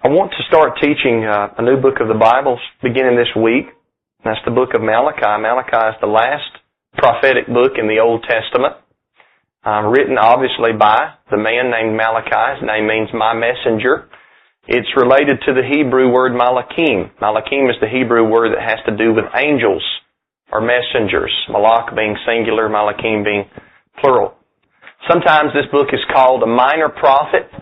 I want to start teaching uh, a new book of the Bible beginning this week. That's the book of Malachi. Malachi is the last prophetic book in the Old Testament, uh, written obviously by the man named Malachi. His name means my messenger. It's related to the Hebrew word malakim. Malakim is the Hebrew word that has to do with angels or messengers. Malak being singular, malakim being plural. Sometimes this book is called a minor prophet.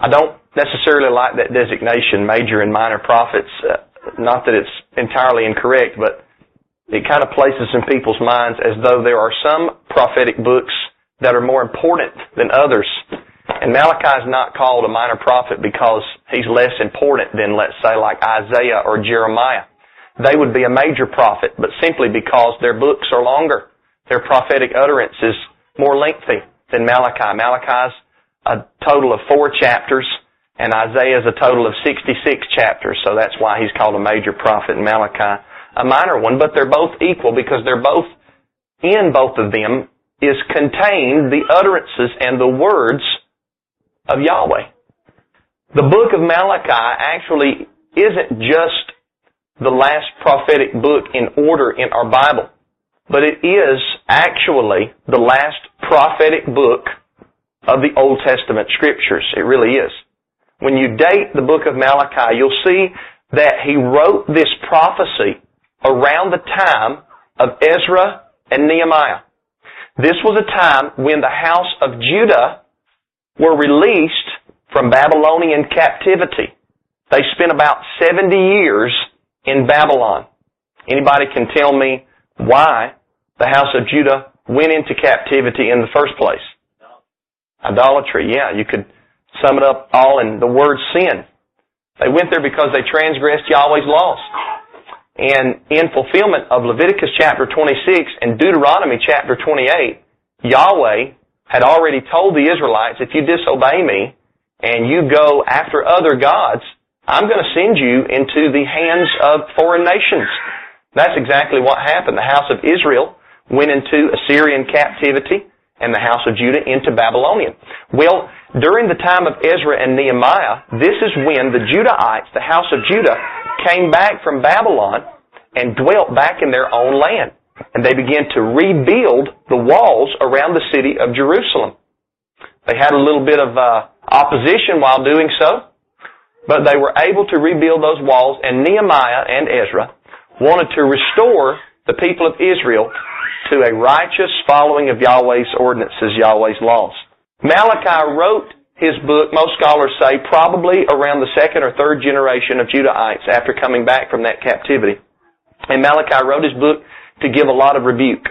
I don't necessarily like that designation, major and minor prophets. Uh, not that it's entirely incorrect, but it kind of places in people's minds as though there are some prophetic books that are more important than others. And Malachi is not called a minor prophet because he's less important than, let's say, like Isaiah or Jeremiah. They would be a major prophet, but simply because their books are longer. Their prophetic utterance is more lengthy than Malachi. Malachi's a total of four chapters and Isaiah is a total of 66 chapters, so that's why he's called a major prophet Malachi a minor one, but they're both equal because they're both, in both of them, is contained the utterances and the words of Yahweh. The book of Malachi actually isn't just the last prophetic book in order in our Bible, but it is actually the last prophetic book of the Old Testament scriptures. It really is. When you date the book of Malachi, you'll see that he wrote this prophecy around the time of Ezra and Nehemiah. This was a time when the house of Judah were released from Babylonian captivity. They spent about 70 years in Babylon. Anybody can tell me why the house of Judah went into captivity in the first place? Idolatry. Yeah, you could sum it up all in the word sin. They went there because they transgressed Yahweh's laws. And in fulfillment of Leviticus chapter 26 and Deuteronomy chapter 28, Yahweh had already told the Israelites, if you disobey me and you go after other gods, I'm going to send you into the hands of foreign nations. That's exactly what happened. The house of Israel went into Assyrian captivity and the house of Judah into Babylonian. Well, during the time of Ezra and Nehemiah, this is when the Judahites, the house of Judah, came back from Babylon and dwelt back in their own land. And they began to rebuild the walls around the city of Jerusalem. They had a little bit of uh, opposition while doing so, but they were able to rebuild those walls, and Nehemiah and Ezra wanted to restore the people of Israel to a righteous following of Yahweh's ordinances, Yahweh's laws. Malachi wrote his book, most scholars say, probably around the second or third generation of Judahites after coming back from that captivity. And Malachi wrote his book to give a lot of rebuke.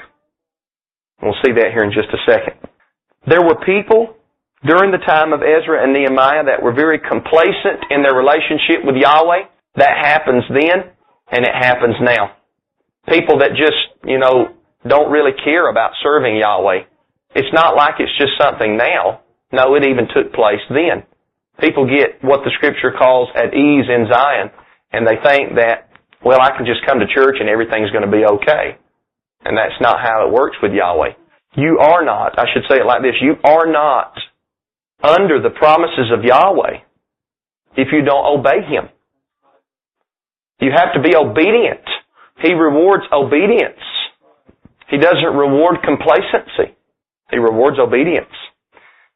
We'll see that here in just a second. There were people during the time of Ezra and Nehemiah that were very complacent in their relationship with Yahweh. That happens then, and it happens now. People that just, you know, don't really care about serving Yahweh. It's not like it's just something now. No, it even took place then. People get what the scripture calls at ease in Zion, and they think that, well, I can just come to church and everything's going to be okay. And that's not how it works with Yahweh. You are not, I should say it like this, you are not under the promises of Yahweh if you don't obey Him. You have to be obedient. He rewards obedience. He doesn't reward complacency. He rewards obedience.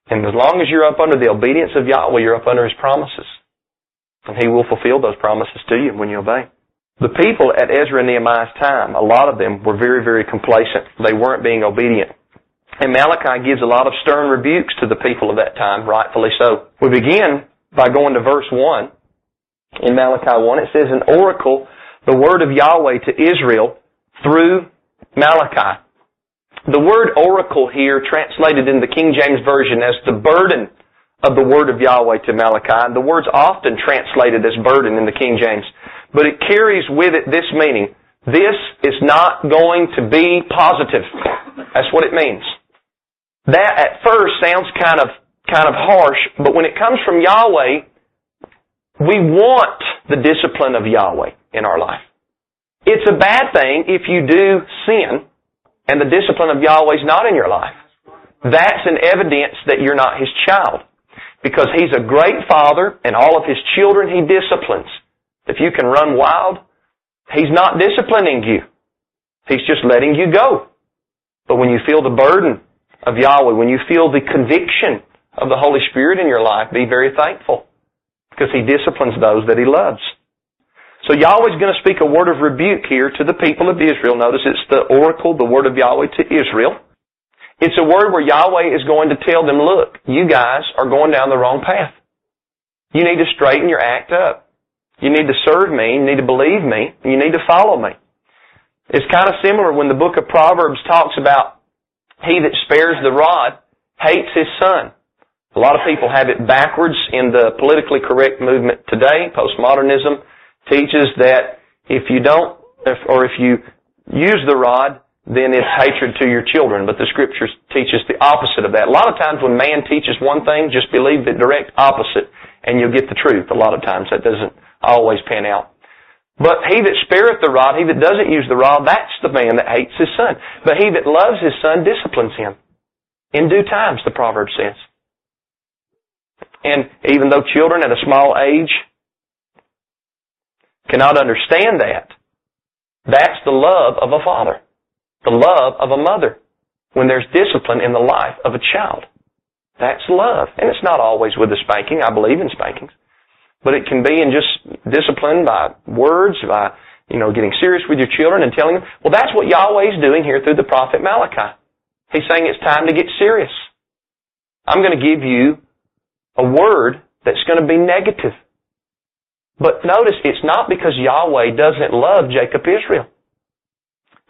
And as long as you're up under the obedience of Yahweh, you're up under His promises. And He will fulfill those promises to you when you obey. The people at Ezra and Nehemiah's time, a lot of them were very, very complacent. They weren't being obedient. And Malachi gives a lot of stern rebukes to the people of that time, rightfully so. We begin by going to verse 1. In Malachi 1, it says, An oracle, the word of Yahweh to Israel through Malachi. The word oracle here, translated in the King James Version as the burden of the word of Yahweh to Malachi. The word's often translated as burden in the King James. But it carries with it this meaning. This is not going to be positive. That's what it means. That at first sounds kind of, kind of harsh, but when it comes from Yahweh, we want the discipline of Yahweh in our life. It's a bad thing if you do sin and the discipline of Yahweh is not in your life. That's an evidence that you're not His child. because He's a great Father and all of His children He disciplines. If you can run wild, He's not disciplining you. He's just letting you go. But when you feel the burden of Yahweh, when you feel the conviction of the Holy Spirit in your life, be very thankful because He disciplines those that He loves. So Yahweh's going to speak a word of rebuke here to the people of Israel. Notice it's the oracle, the word of Yahweh to Israel. It's a word where Yahweh is going to tell them, look, you guys are going down the wrong path. You need to straighten your act up. You need to serve me, you need to believe me, you need to follow me. It's kind of similar when the book of Proverbs talks about he that spares the rod hates his son. A lot of people have it backwards in the politically correct movement today. Postmodernism teaches that if you don't, if, or if you use the rod, then it's hatred to your children. But the scriptures teaches the opposite of that. A lot of times when man teaches one thing, just believe the direct opposite and you'll get the truth. A lot of times that doesn't always pan out. But he that spareth the rod, he that doesn't use the rod, that's the man that hates his son. But he that loves his son disciplines him. In due times, the proverb says. And even though children at a small age cannot understand that, that's the love of a father. The love of a mother. When there's discipline in the life of a child. That's love. And it's not always with a spanking. I believe in spankings. But it can be in just discipline by words, by, you know, getting serious with your children and telling them. Well, that's what Yahweh is doing here through the prophet Malachi. He's saying it's time to get serious. I'm going to give you a word that's going to be negative. But notice, it's not because Yahweh doesn't love Jacob Israel.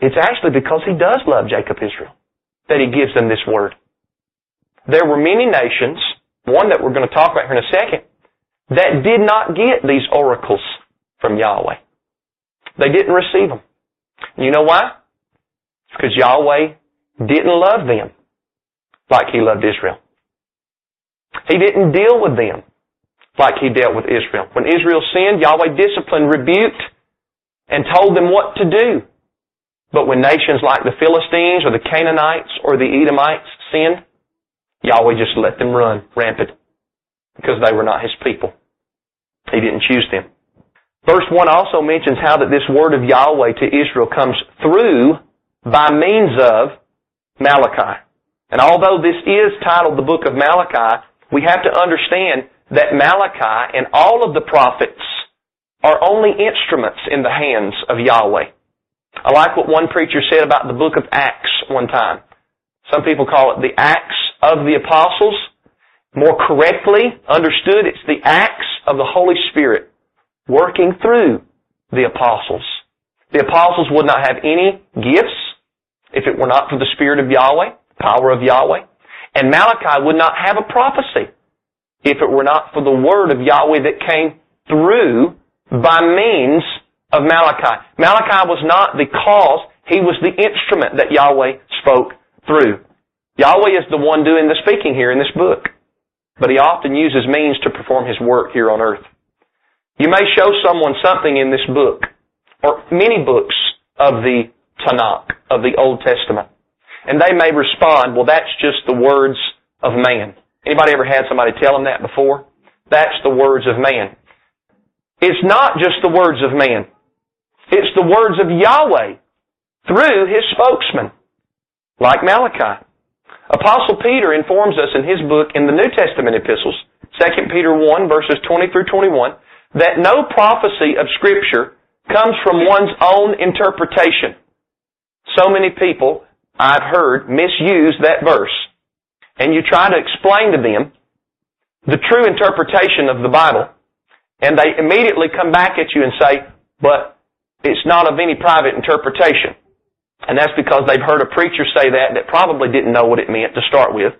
It's actually because He does love Jacob Israel that He gives them this word. There were many nations, one that we're going to talk about here in a second, that did not get these oracles from Yahweh. They didn't receive them. You know why? It's because Yahweh didn't love them like He loved Israel. He didn't deal with them like He dealt with Israel. When Israel sinned, Yahweh disciplined, rebuked, and told them what to do. But when nations like the Philistines or the Canaanites or the Edomites sinned, Yahweh just let them run rampant because they were not His people. He didn't choose them. Verse 1 also mentions how that this word of Yahweh to Israel comes through by means of Malachi. And although this is titled the book of Malachi, we have to understand that Malachi and all of the prophets are only instruments in the hands of Yahweh. I like what one preacher said about the book of Acts one time. Some people call it the Acts of the Apostles. More correctly understood, it's the acts of the Holy Spirit working through the apostles. The apostles would not have any gifts if it were not for the Spirit of Yahweh, power of Yahweh. And Malachi would not have a prophecy if it were not for the word of Yahweh that came through by means of Malachi. Malachi was not the cause, he was the instrument that Yahweh spoke through. Yahweh is the one doing the speaking here in this book but he often uses means to perform his work here on earth. You may show someone something in this book, or many books of the Tanakh, of the Old Testament, and they may respond, well, that's just the words of man. Anybody ever had somebody tell them that before? That's the words of man. It's not just the words of man. It's the words of Yahweh through His spokesman, like Malachi. Apostle Peter informs us in his book in the New Testament epistles, 2 Peter 1 verses 20 through 21, that no prophecy of Scripture comes from one's own interpretation. So many people, I've heard, misuse that verse. And you try to explain to them the true interpretation of the Bible, and they immediately come back at you and say, but it's not of any private interpretation. And that's because they've heard a preacher say that that probably didn't know what it meant to start with.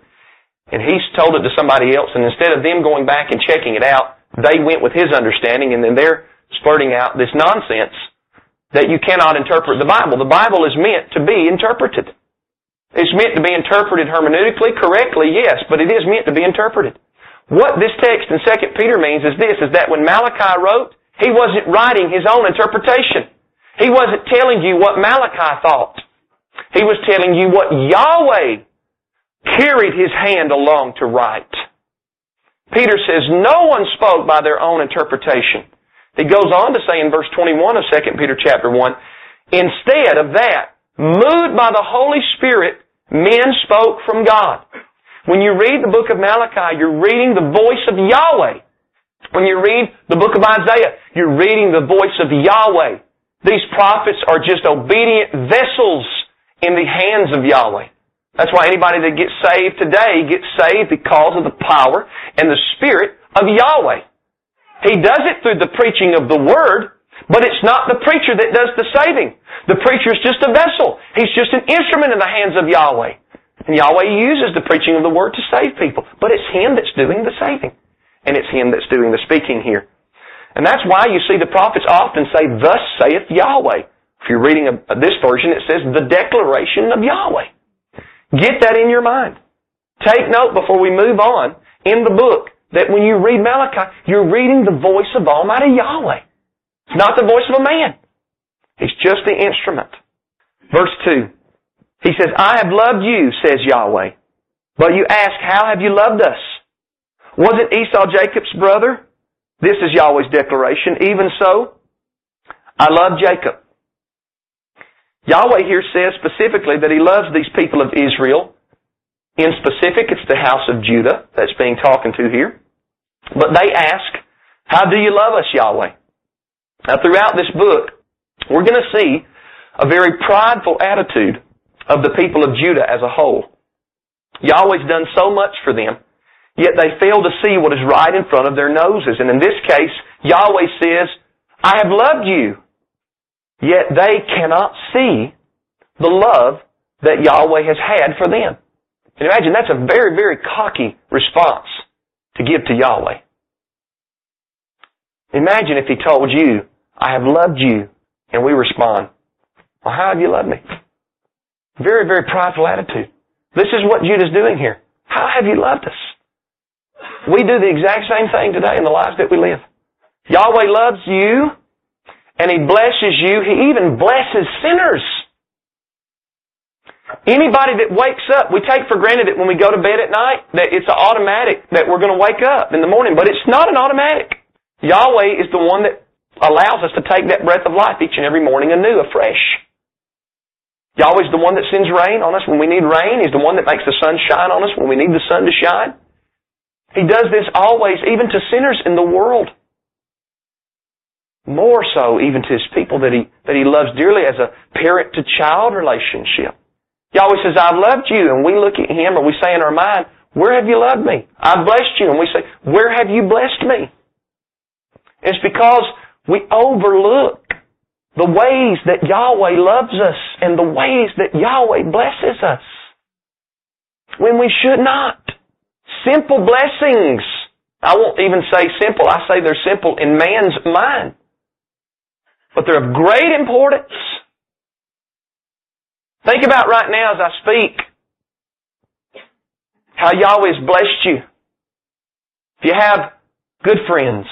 And he's told it to somebody else, and instead of them going back and checking it out, they went with his understanding, and then they're spurting out this nonsense that you cannot interpret the Bible. The Bible is meant to be interpreted. It's meant to be interpreted hermeneutically, correctly, yes, but it is meant to be interpreted. What this text in 2 Peter means is this, is that when Malachi wrote, he wasn't writing his own interpretation. He wasn't telling you what Malachi thought. He was telling you what Yahweh carried his hand along to write. Peter says, no one spoke by their own interpretation. He goes on to say in verse 21 of 2 Peter chapter 1, instead of that, moved by the Holy Spirit, men spoke from God. When you read the book of Malachi, you're reading the voice of Yahweh. When you read the book of Isaiah, you're reading the voice of Yahweh. These prophets are just obedient vessels in the hands of Yahweh. That's why anybody that gets saved today gets saved because of the power and the Spirit of Yahweh. He does it through the preaching of the Word, but it's not the preacher that does the saving. The preacher is just a vessel. He's just an instrument in the hands of Yahweh. And Yahweh uses the preaching of the Word to save people, but it's Him that's doing the saving. And it's Him that's doing the speaking here. And that's why you see the prophets often say, Thus saith Yahweh. If you're reading this version, it says, the declaration of Yahweh. Get that in your mind. Take note before we move on in the book that when you read Malachi, you're reading the voice of Almighty Yahweh. It's not the voice of a man. It's just the instrument. Verse 2. He says, I have loved you, says Yahweh. But you ask, how have you loved us? Wasn't Esau Jacob's brother? This is Yahweh's declaration. Even so, I love Jacob. Yahweh here says specifically that He loves these people of Israel. In specific, it's the house of Judah that's being talked to here. But they ask, how do you love us, Yahweh? Now throughout this book, we're going to see a very prideful attitude of the people of Judah as a whole. Yahweh's done so much for them, yet they fail to see what is right in front of their noses. And in this case, Yahweh says, I have loved you. Yet they cannot see the love that Yahweh has had for them. And imagine that's a very, very cocky response to give to Yahweh. Imagine if he told you, I have loved you, and we respond, well, how have you loved me? Very, very prideful attitude. This is what Judah's doing here. How have you loved us? We do the exact same thing today in the lives that we live. Yahweh loves you, and He blesses you. He even blesses sinners. Anybody that wakes up, we take for granted that when we go to bed at night, that it's automatic that we're going to wake up in the morning, but it's not an automatic. Yahweh is the one that allows us to take that breath of life each and every morning anew, afresh. Yahweh's the one that sends rain on us when we need rain. He's the one that makes the sun shine on us when we need the sun to shine. He does this always, even to sinners in the world. More so even to His people that He, that He loves dearly as a parent to child relationship. Yahweh says, I've loved you. And we look at Him or we say in our mind, where have you loved me? I've blessed you. And we say, where have you blessed me? It's because we overlook the ways that Yahweh loves us and the ways that Yahweh blesses us. When we should not. Simple blessings. I won't even say simple. I say they're simple in man's mind. But they're of great importance. Think about right now as I speak how Yahweh has blessed you. If you have good friends,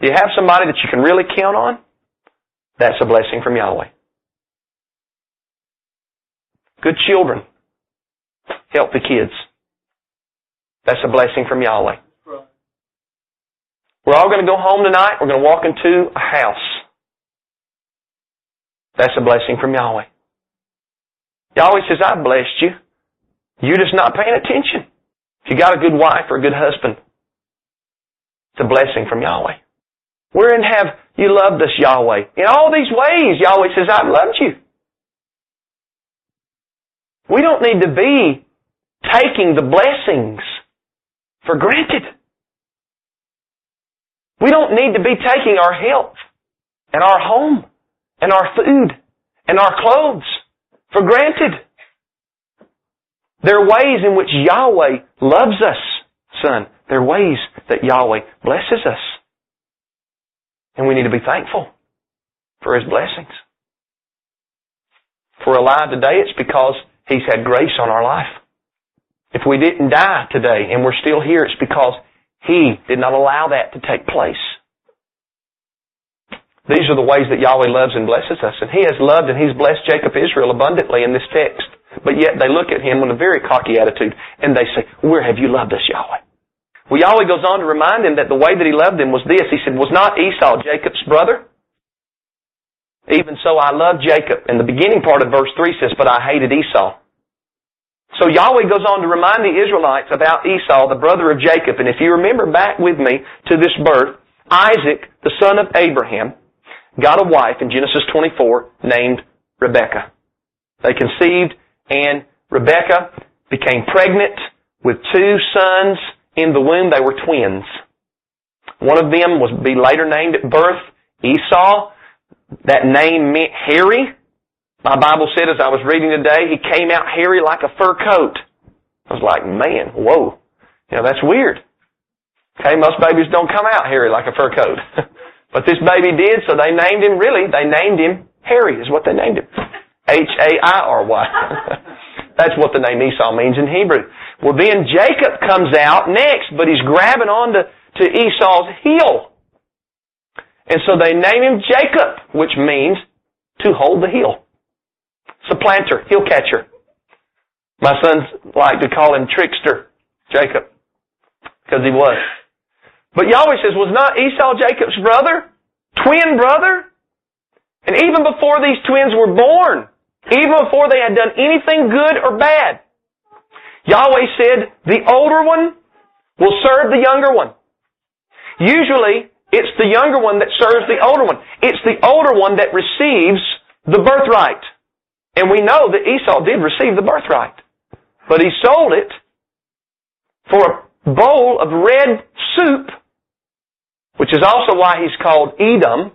do you have somebody that you can really count on? That's a blessing from Yahweh. Good children. Healthy kids. That's a blessing from Yahweh. We're all going to go home tonight. We're going to walk into a house. That's a blessing from Yahweh. Yahweh says, I've blessed you. You're just not paying attention. If you got a good wife or a good husband, it's a blessing from Yahweh. Wherein have you loved us, Yahweh? In all these ways, Yahweh says, I've loved you. We don't need to be taking the blessings for granted. We don't need to be taking our health and our home and our food and our clothes for granted. There are ways in which Yahweh loves us, son. There are ways that Yahweh blesses us. And we need to be thankful for His blessings. If we're alive today, it's because He's had grace on our life. If we didn't die today and we're still here, it's because He did not allow that to take place. These are the ways that Yahweh loves and blesses us. And He has loved and He's blessed Jacob Israel abundantly in this text. But yet they look at Him with a very cocky attitude and they say, Where have you loved us, Yahweh? Well, Yahweh goes on to remind him that the way that he loved him was this. He said, was not Esau Jacob's brother? Even so, I love Jacob. And the beginning part of verse 3 says, but I hated Esau. So Yahweh goes on to remind the Israelites about Esau, the brother of Jacob. And if you remember back with me to this birth, Isaac, the son of Abraham, got a wife in Genesis 24 named Rebekah. They conceived and Rebekah became pregnant with two sons in the womb. They were twins. One of them was be later named at birth Esau. That name meant hairy. My Bible said as I was reading today, he came out hairy like a fur coat. I was like, man, whoa. You know, that's weird. Okay, most babies don't come out hairy like a fur coat. but this baby did, so they named him, really, they named him Harry is what they named him. H-A-I-R-Y. That's what the name Esau means in Hebrew. Well then Jacob comes out next, but he's grabbing onto to Esau's heel. And so they name him Jacob, which means to hold the heel. Supplanter, heel catcher. My sons like to call him trickster, Jacob, because he was. But Yahweh says, was not Esau Jacob's brother? Twin brother? And even before these twins were born, even before they had done anything good or bad. Yahweh said, the older one will serve the younger one. Usually, it's the younger one that serves the older one. It's the older one that receives the birthright. And we know that Esau did receive the birthright. But he sold it for a bowl of red soup, which is also why he's called Edom,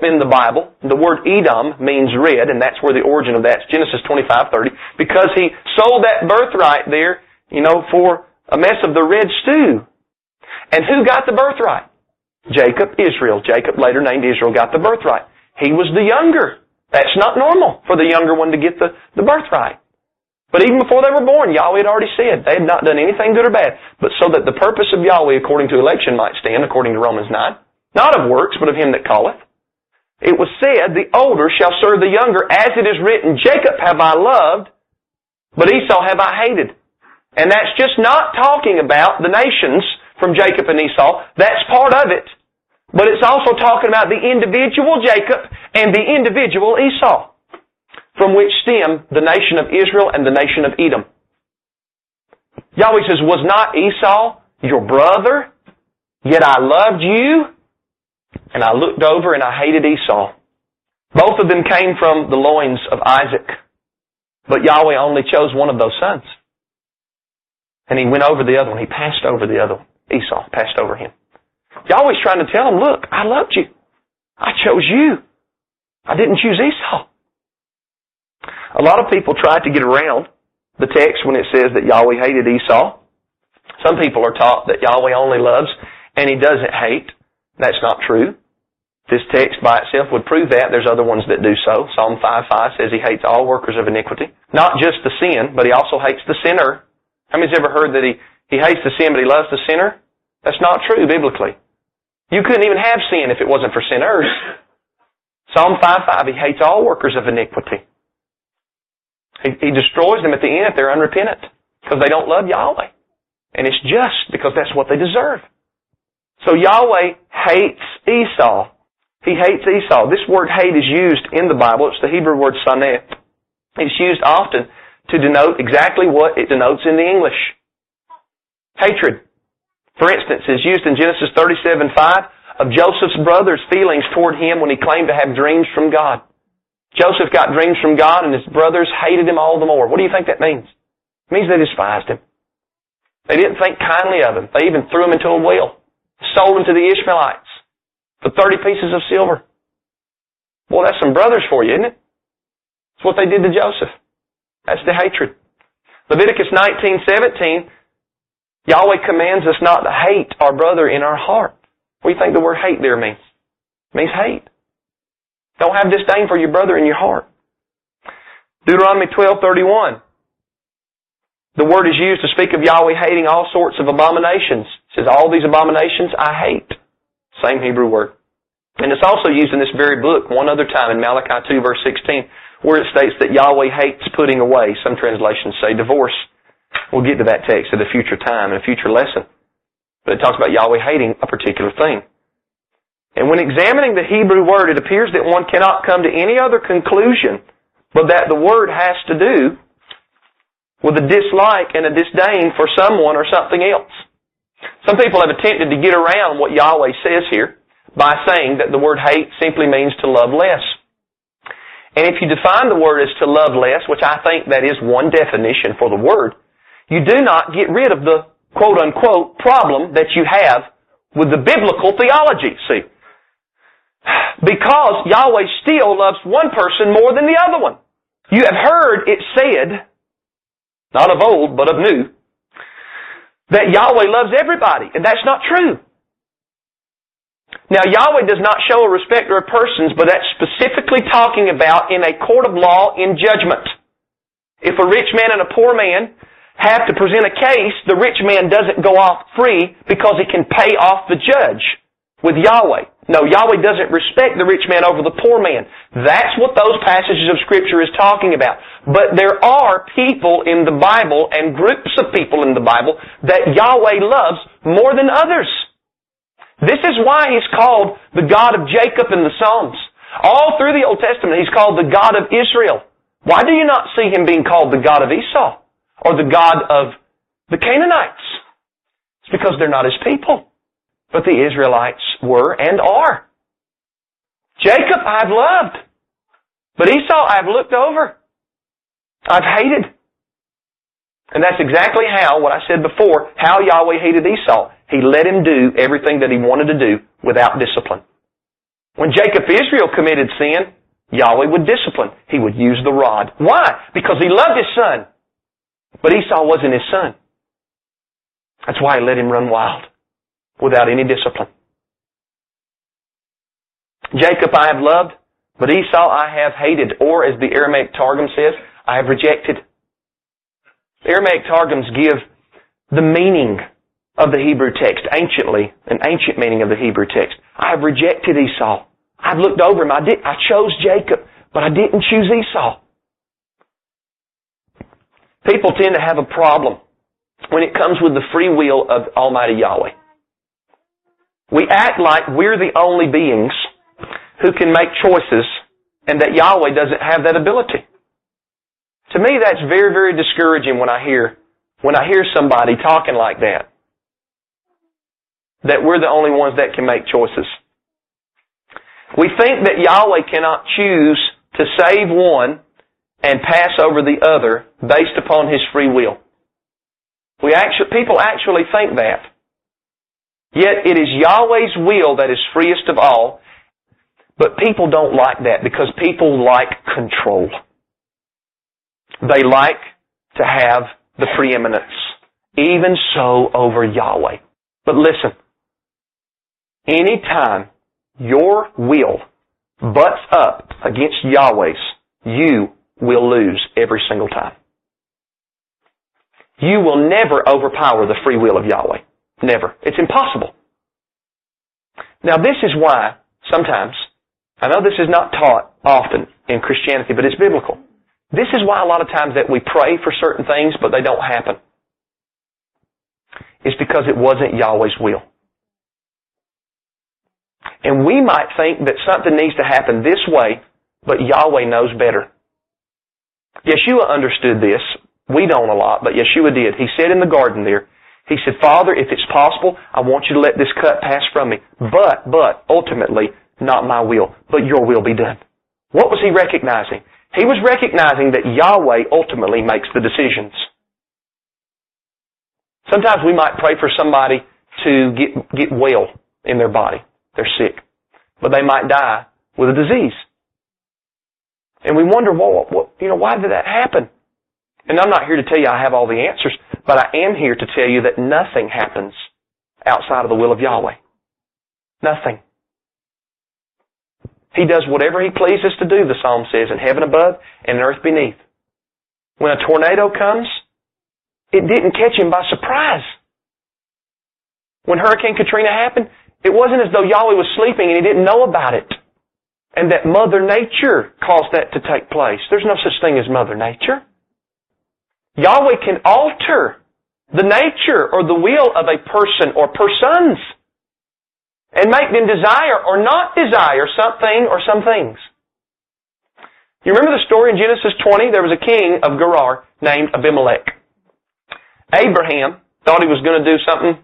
in the Bible. The word Edom means red, and that's where the origin of that's Genesis 25:30. Because he sold that birthright there, you know, for a mess of the red stew. And who got the birthright? Jacob, Israel. Jacob, later named Israel, got the birthright. He was the younger. That's not normal for the younger one to get the, the birthright. But even before they were born, Yahweh had already said they had not done anything good or bad, but so that the purpose of Yahweh according to election might stand, according to Romans 9, not of works, but of him that calleth. It was said, the older shall serve the younger, as it is written, Jacob have I loved, but Esau have I hated. And that's just not talking about the nations from Jacob and Esau. That's part of it. But it's also talking about the individual Jacob and the individual Esau, from which stem the nation of Israel and the nation of Edom. Yahweh says, was not Esau your brother? Yet I loved you and I looked over and I hated Esau. Both of them came from the loins of Isaac. But Yahweh only chose one of those sons. And he went over the other one. He passed over the other one. Esau passed over him. Yahweh's trying to tell him, look, I loved you. I chose you. I didn't choose Esau. A lot of people try to get around the text when it says that Yahweh hated Esau. Some people are taught that Yahweh only loves and he doesn't hate. That's not true. This text by itself would prove that. There's other ones that do so. Psalm 5.5 says he hates all workers of iniquity. Not just the sin, but he also hates the sinner. How many's ever heard that he, he hates the sin, but he loves the sinner? That's not true biblically. You couldn't even have sin if it wasn't for sinners. Psalm 5.5, he hates all workers of iniquity. He, he destroys them at the end if they're unrepentant because they don't love Yahweh. And it's just because that's what they deserve. So Yahweh hates Esau. He hates Esau. This word hate is used in the Bible. It's the Hebrew word saneh. It's used often to denote exactly what it denotes in the English. Hatred. For instance, is used in Genesis 37, 5 of Joseph's brother's feelings toward him when he claimed to have dreams from God. Joseph got dreams from God and his brothers hated him all the more. What do you think that means? It means they despised him. They didn't think kindly of him. They even threw him into a well sold them to the Ishmaelites for 30 pieces of silver. Well, that's some brothers for you, isn't it? That's what they did to Joseph. That's the hatred. Leviticus 19:17, Yahweh commands us not to hate our brother in our heart. What do you think the word hate there means? It means hate. Don't have disdain for your brother in your heart. Deuteronomy 12:31. The word is used to speak of Yahweh hating all sorts of abominations. It says, all these abominations I hate. Same Hebrew word. And it's also used in this very book one other time in Malachi 2 verse 16 where it states that Yahweh hates putting away. Some translations say divorce. We'll get to that text at a future time, in a future lesson. but it talks about Yahweh hating a particular thing. And when examining the Hebrew word, it appears that one cannot come to any other conclusion but that the word has to do with a dislike and a disdain for someone or something else. Some people have attempted to get around what Yahweh says here by saying that the word hate simply means to love less. And if you define the word as to love less, which I think that is one definition for the word, you do not get rid of the quote unquote problem that you have with the biblical theology, see. Because Yahweh still loves one person more than the other one. You have heard it said, not of old, but of new, that Yahweh loves everybody, and that's not true. Now, Yahweh does not show a respecter of persons, but that's specifically talking about in a court of law in judgment. If a rich man and a poor man have to present a case, the rich man doesn't go off free because he can pay off the judge with Yahweh. No, Yahweh doesn't respect the rich man over the poor man. That's what those passages of Scripture is talking about. But there are people in the Bible and groups of people in the Bible that Yahweh loves more than others. This is why He's called the God of Jacob in the Psalms. All through the Old Testament, He's called the God of Israel. Why do you not see Him being called the God of Esau? Or the God of the Canaanites? It's because they're not His people. But the Israelites were and are. Jacob I've loved. But Esau I've looked over. I've hated. And that's exactly how, what I said before, how Yahweh hated Esau. He let him do everything that he wanted to do without discipline. When Jacob Israel committed sin, Yahweh would discipline. He would use the rod. Why? Because he loved his son. But Esau wasn't his son. That's why he let him run wild without any discipline. Jacob I have loved, but Esau I have hated, or as the Aramaic Targum says, I have rejected. The Aramaic Targums give the meaning of the Hebrew text, anciently, an ancient meaning of the Hebrew text. I have rejected Esau. I've looked over him. I did, I chose Jacob, but I didn't choose Esau. People tend to have a problem when it comes with the free will of Almighty Yahweh. We act like we're the only beings who can make choices and that Yahweh doesn't have that ability. To me, that's very, very discouraging when I hear, when I hear somebody talking like that. That we're the only ones that can make choices. We think that Yahweh cannot choose to save one and pass over the other based upon His free will. We actually, people actually think that. Yet it is Yahweh's will that is freest of all. But people don't like that because people like control. They like to have the preeminence. Even so over Yahweh. But listen, anytime your will butts up against Yahweh's, you will lose every single time. You will never overpower the free will of Yahweh. Never. It's impossible. Now this is why sometimes, I know this is not taught often in Christianity, but it's biblical. This is why a lot of times that we pray for certain things, but they don't happen. It's because it wasn't Yahweh's will. And we might think that something needs to happen this way, but Yahweh knows better. Yeshua understood this. We don't a lot, but Yeshua did. He said in the garden there, he said, Father, if it's possible, I want you to let this cup pass from me. But, but, ultimately, not my will, but your will be done. What was he recognizing? He was recognizing that Yahweh ultimately makes the decisions. Sometimes we might pray for somebody to get, get well in their body. They're sick. But they might die with a disease. And we wonder, well, what, you know, why did that happen? And I'm not here to tell you I have all the answers, but I am here to tell you that nothing happens outside of the will of Yahweh. Nothing. He does whatever He pleases to do, the Psalm says, in heaven above and in earth beneath. When a tornado comes, it didn't catch Him by surprise. When Hurricane Katrina happened, it wasn't as though Yahweh was sleeping and He didn't know about it. And that Mother Nature caused that to take place. There's no such thing as Mother Nature. Yahweh can alter the nature or the will of a person or persons and make them desire or not desire something or some things. You remember the story in Genesis 20? There was a king of Gerar named Abimelech. Abraham thought he was going to do something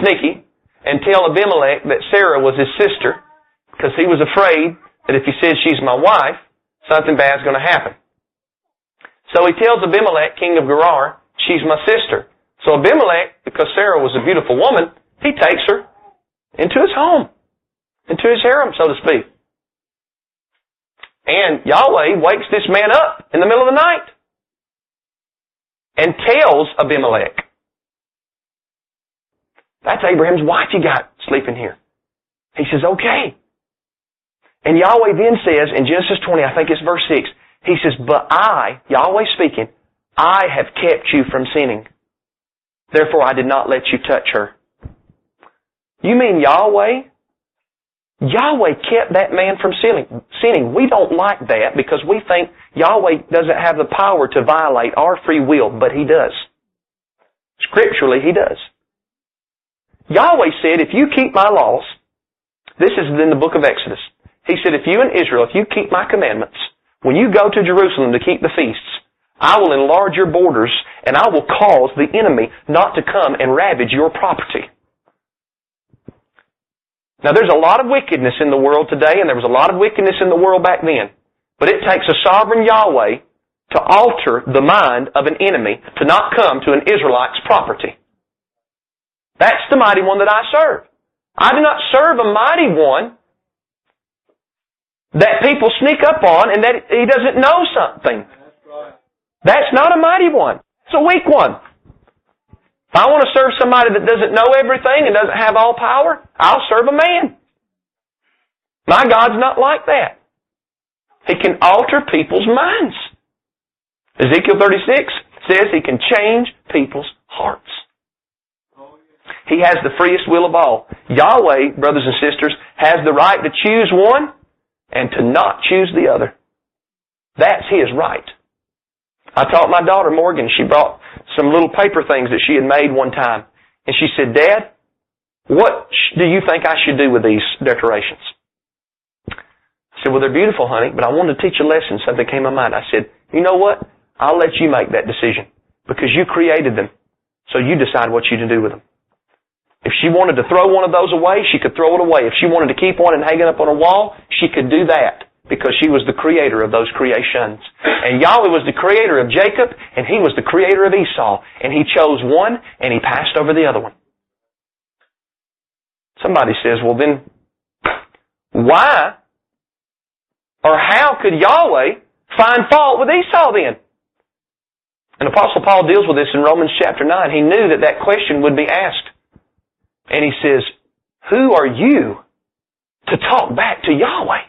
sneaky and tell Abimelech that Sarah was his sister because he was afraid that if he said she's my wife, something bad's going to happen. So he tells Abimelech, king of Gerar, she's my sister. So Abimelech, because Sarah was a beautiful woman, he takes her into his home, into his harem, so to speak. And Yahweh wakes this man up in the middle of the night and tells Abimelech, that's Abraham's wife you got sleeping here. He says, okay. And Yahweh then says in Genesis 20, I think it's verse 6, he says, but I, Yahweh speaking, I have kept you from sinning. Therefore I did not let you touch her. You mean Yahweh? Yahweh kept that man from sinning. We don't like that because we think Yahweh doesn't have the power to violate our free will, but He does. Scripturally, He does. Yahweh said, if you keep my laws, this is in the book of Exodus. He said, if you in Israel, if you keep my commandments, when you go to Jerusalem to keep the feasts, I will enlarge your borders and I will cause the enemy not to come and ravage your property. Now there's a lot of wickedness in the world today and there was a lot of wickedness in the world back then. But it takes a sovereign Yahweh to alter the mind of an enemy to not come to an Israelite's property. That's the mighty one that I serve. I do not serve a mighty one that people sneak up on and that he doesn't know something. That's not a mighty one. It's a weak one. If I want to serve somebody that doesn't know everything and doesn't have all power, I'll serve a man. My God's not like that. He can alter people's minds. Ezekiel 36 says he can change people's hearts. He has the freest will of all. Yahweh, brothers and sisters, has the right to choose one and to not choose the other. That's His right. I taught my daughter Morgan, she brought some little paper things that she had made one time. And she said, Dad, what do you think I should do with these decorations? I said, well, they're beautiful, honey, but I wanted to teach a lesson. Something came to my mind. I said, you know what? I'll let you make that decision because you created them. So you decide what you to do with them. If she wanted to throw one of those away, she could throw it away. If she wanted to keep one and hang it up on a wall, she could do that because she was the creator of those creations. And Yahweh was the creator of Jacob and he was the creator of Esau. And he chose one and he passed over the other one. Somebody says, well then, why or how could Yahweh find fault with Esau then? And Apostle Paul deals with this in Romans chapter 9. He knew that that question would be asked. And he says, Who are you to talk back to Yahweh?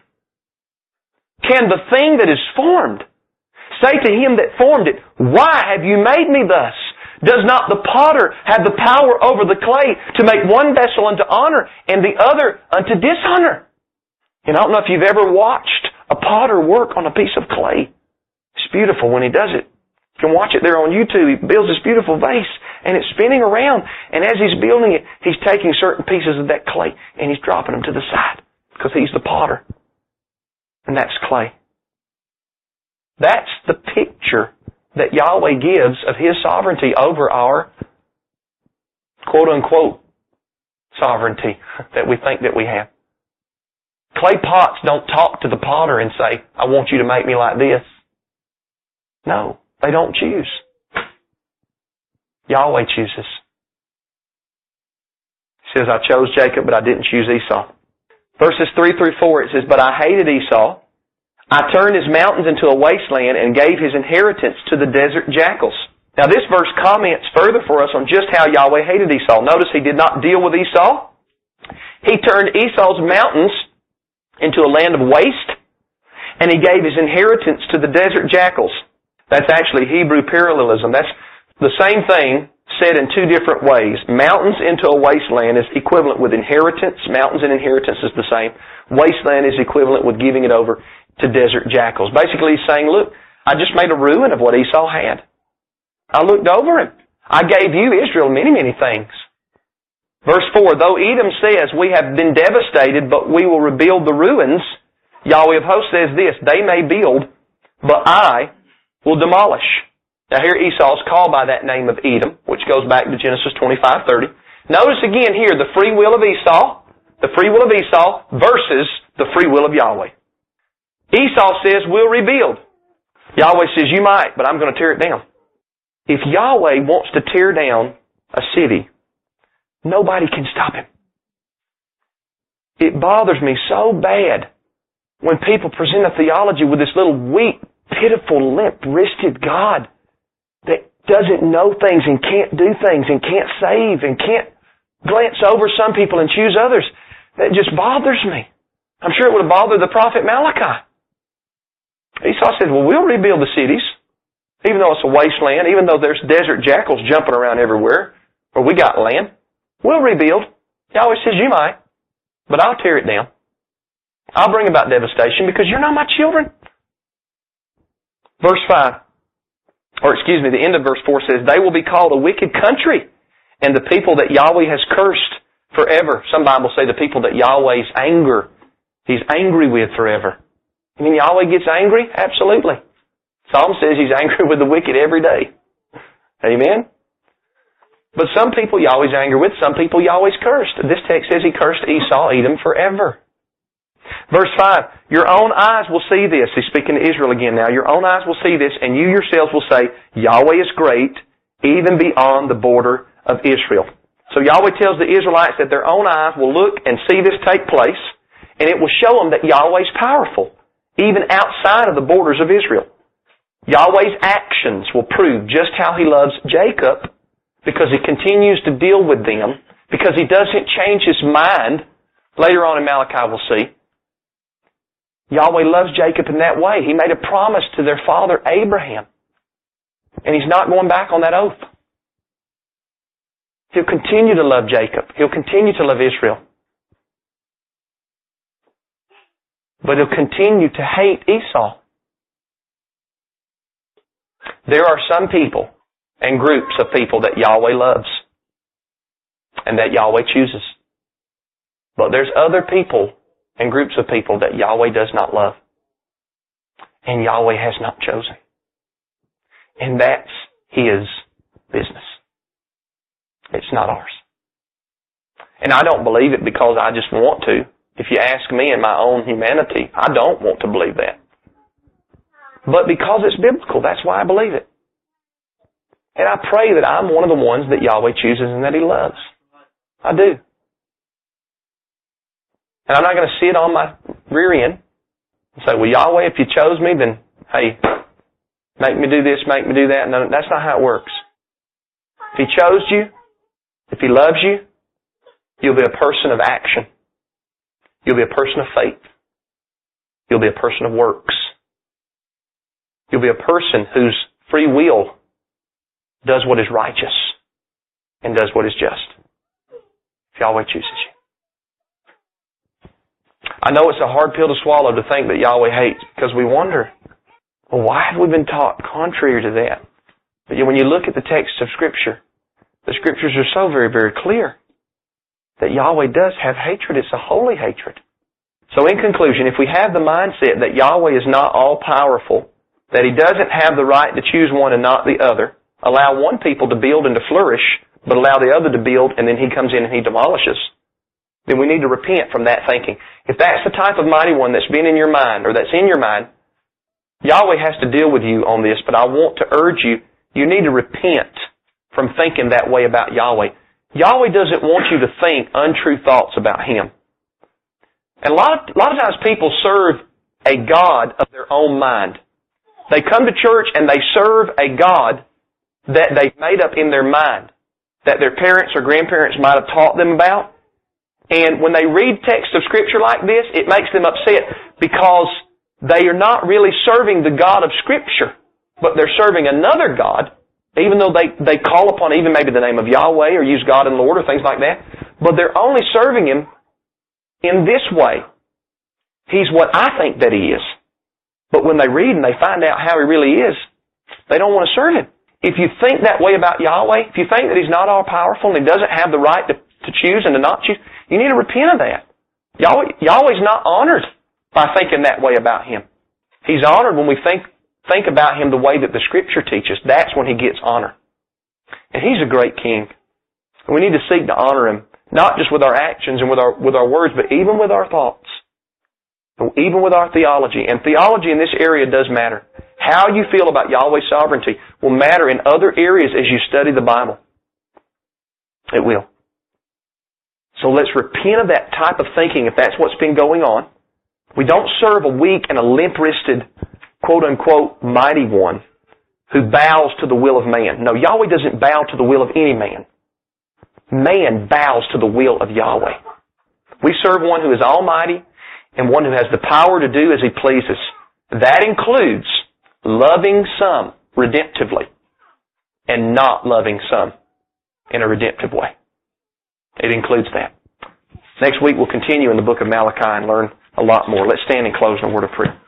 Can the thing that is formed say to him that formed it, Why have you made me thus? Does not the potter have the power over the clay to make one vessel unto honor and the other unto dishonor? And I don't know if you've ever watched a potter work on a piece of clay. It's beautiful when he does it. You can watch it there on YouTube. He builds this beautiful vase and it's spinning around. And as he's building it, he's taking certain pieces of that clay and he's dropping them to the side because he's the potter. And that's clay. That's the picture that Yahweh gives of His sovereignty over our quote unquote sovereignty that we think that we have. Clay pots don't talk to the potter and say, I want you to make me like this. No, they don't choose. Yahweh chooses. He says, I chose Jacob, but I didn't choose Esau. Verses 3 through 4, it says, But I hated Esau. I turned his mountains into a wasteland and gave his inheritance to the desert jackals. Now this verse comments further for us on just how Yahweh hated Esau. Notice he did not deal with Esau. He turned Esau's mountains into a land of waste, and he gave his inheritance to the desert jackals. That's actually Hebrew parallelism. That's the same thing said in two different ways. Mountains into a wasteland is equivalent with inheritance. Mountains and inheritance is the same. Wasteland is equivalent with giving it over to desert jackals. Basically he's saying, look, I just made a ruin of what Esau had. I looked over him. I gave you, Israel, many, many things. Verse 4, though Edom says, we have been devastated, but we will rebuild the ruins, Yahweh of hosts says this, they may build, but I will demolish. Now here Esau is called by that name of Edom, which goes back to Genesis 25:30. Notice again here the free will of Esau, the free will of Esau versus the free will of Yahweh. Esau says, we'll rebuild. Yahweh says, you might, but I'm going to tear it down. If Yahweh wants to tear down a city, nobody can stop him. It bothers me so bad when people present a theology with this little weak, pitiful, limp-wristed God that doesn't know things and can't do things and can't save and can't glance over some people and choose others. That just bothers me. I'm sure it would have bothered the prophet Malachi. Esau said, well, we'll rebuild the cities, even though it's a wasteland, even though there's desert jackals jumping around everywhere, but we got land. We'll rebuild. Yahweh says, you might, but I'll tear it down. I'll bring about devastation because you're not my children. Verse 5, or excuse me, the end of verse 4 says, They will be called a wicked country, and the people that Yahweh has cursed forever. Some Bibles say the people that Yahweh's anger, He's angry with forever. I mean Yahweh gets angry? Absolutely. Psalm says He's angry with the wicked every day. Amen? But some people Yahweh's angry with, some people Yahweh's cursed. This text says He cursed Esau, Edom forever. Verse 5, your own eyes will see this. He's speaking to Israel again now. Your own eyes will see this, and you yourselves will say, Yahweh is great, even beyond the border of Israel. So Yahweh tells the Israelites that their own eyes will look and see this take place, and it will show them that Yahweh is powerful, even outside of the borders of Israel. Yahweh's actions will prove just how He loves Jacob, because He continues to deal with them, because He doesn't change His mind. Later on in Malachi we'll see. Yahweh loves Jacob in that way. He made a promise to their father Abraham. And he's not going back on that oath. He'll continue to love Jacob. He'll continue to love Israel. But he'll continue to hate Esau. There are some people and groups of people that Yahweh loves and that Yahweh chooses. But there's other people and groups of people that Yahweh does not love. And Yahweh has not chosen. And that's His business. It's not ours. And I don't believe it because I just want to. If you ask me in my own humanity, I don't want to believe that. But because it's biblical, that's why I believe it. And I pray that I'm one of the ones that Yahweh chooses and that He loves. I do. And I'm not going to sit on my rear end and say, well, Yahweh, if you chose me, then, hey, make me do this, make me do that. No, that's not how it works. If He chose you, if He loves you, you'll be a person of action. You'll be a person of faith. You'll be a person of works. You'll be a person whose free will does what is righteous and does what is just. If Yahweh chooses you. I know it's a hard pill to swallow to think that Yahweh hates because we wonder, well, why have we been taught contrary to that? But when you look at the text of Scripture, the Scriptures are so very, very clear that Yahweh does have hatred. It's a holy hatred. So in conclusion, if we have the mindset that Yahweh is not all powerful, that He doesn't have the right to choose one and not the other, allow one people to build and to flourish, but allow the other to build and then He comes in and He demolishes, then we need to repent from that thinking. If that's the type of mighty one that's been in your mind or that's in your mind, Yahweh has to deal with you on this, but I want to urge you, you need to repent from thinking that way about Yahweh. Yahweh doesn't want you to think untrue thoughts about Him. And a lot of, a lot of times people serve a God of their own mind. They come to church and they serve a God that they've made up in their mind, that their parents or grandparents might have taught them about, and when they read text of scripture like this, it makes them upset because they are not really serving the God of scripture, but they're serving another God, even though they, they call upon even maybe the name of Yahweh or use God and Lord or things like that, but they're only serving Him in this way. He's what I think that He is. But when they read and they find out how He really is, they don't want to serve Him. if you think that way about Yahweh, if you think that He's not all powerful and He doesn't have the right to, to choose and to not choose, you need to repent of that. Yahweh, Yahweh's not honored by thinking that way about Him. He's honored when we think, think about Him the way that the Scripture teaches. That's when He gets honor. And He's a great King. We need to seek to honor Him, not just with our actions and with our, with our words, but even with our thoughts. Even with our theology. And theology in this area does matter. How you feel about Yahweh's sovereignty will matter in other areas as you study the Bible. It will. So let's repent of that type of thinking if that's what's been going on. We don't serve a weak and a limp-wristed, quote unquote, mighty one who bows to the will of man. No, Yahweh doesn't bow to the will of any man. Man bows to the will of Yahweh. We serve one who is almighty and one who has the power to do as he pleases. That includes loving some redemptively and not loving some in a redemptive way. It includes that. Next week we'll continue in the book of Malachi and learn a lot more. Let's stand and close in a word of prayer.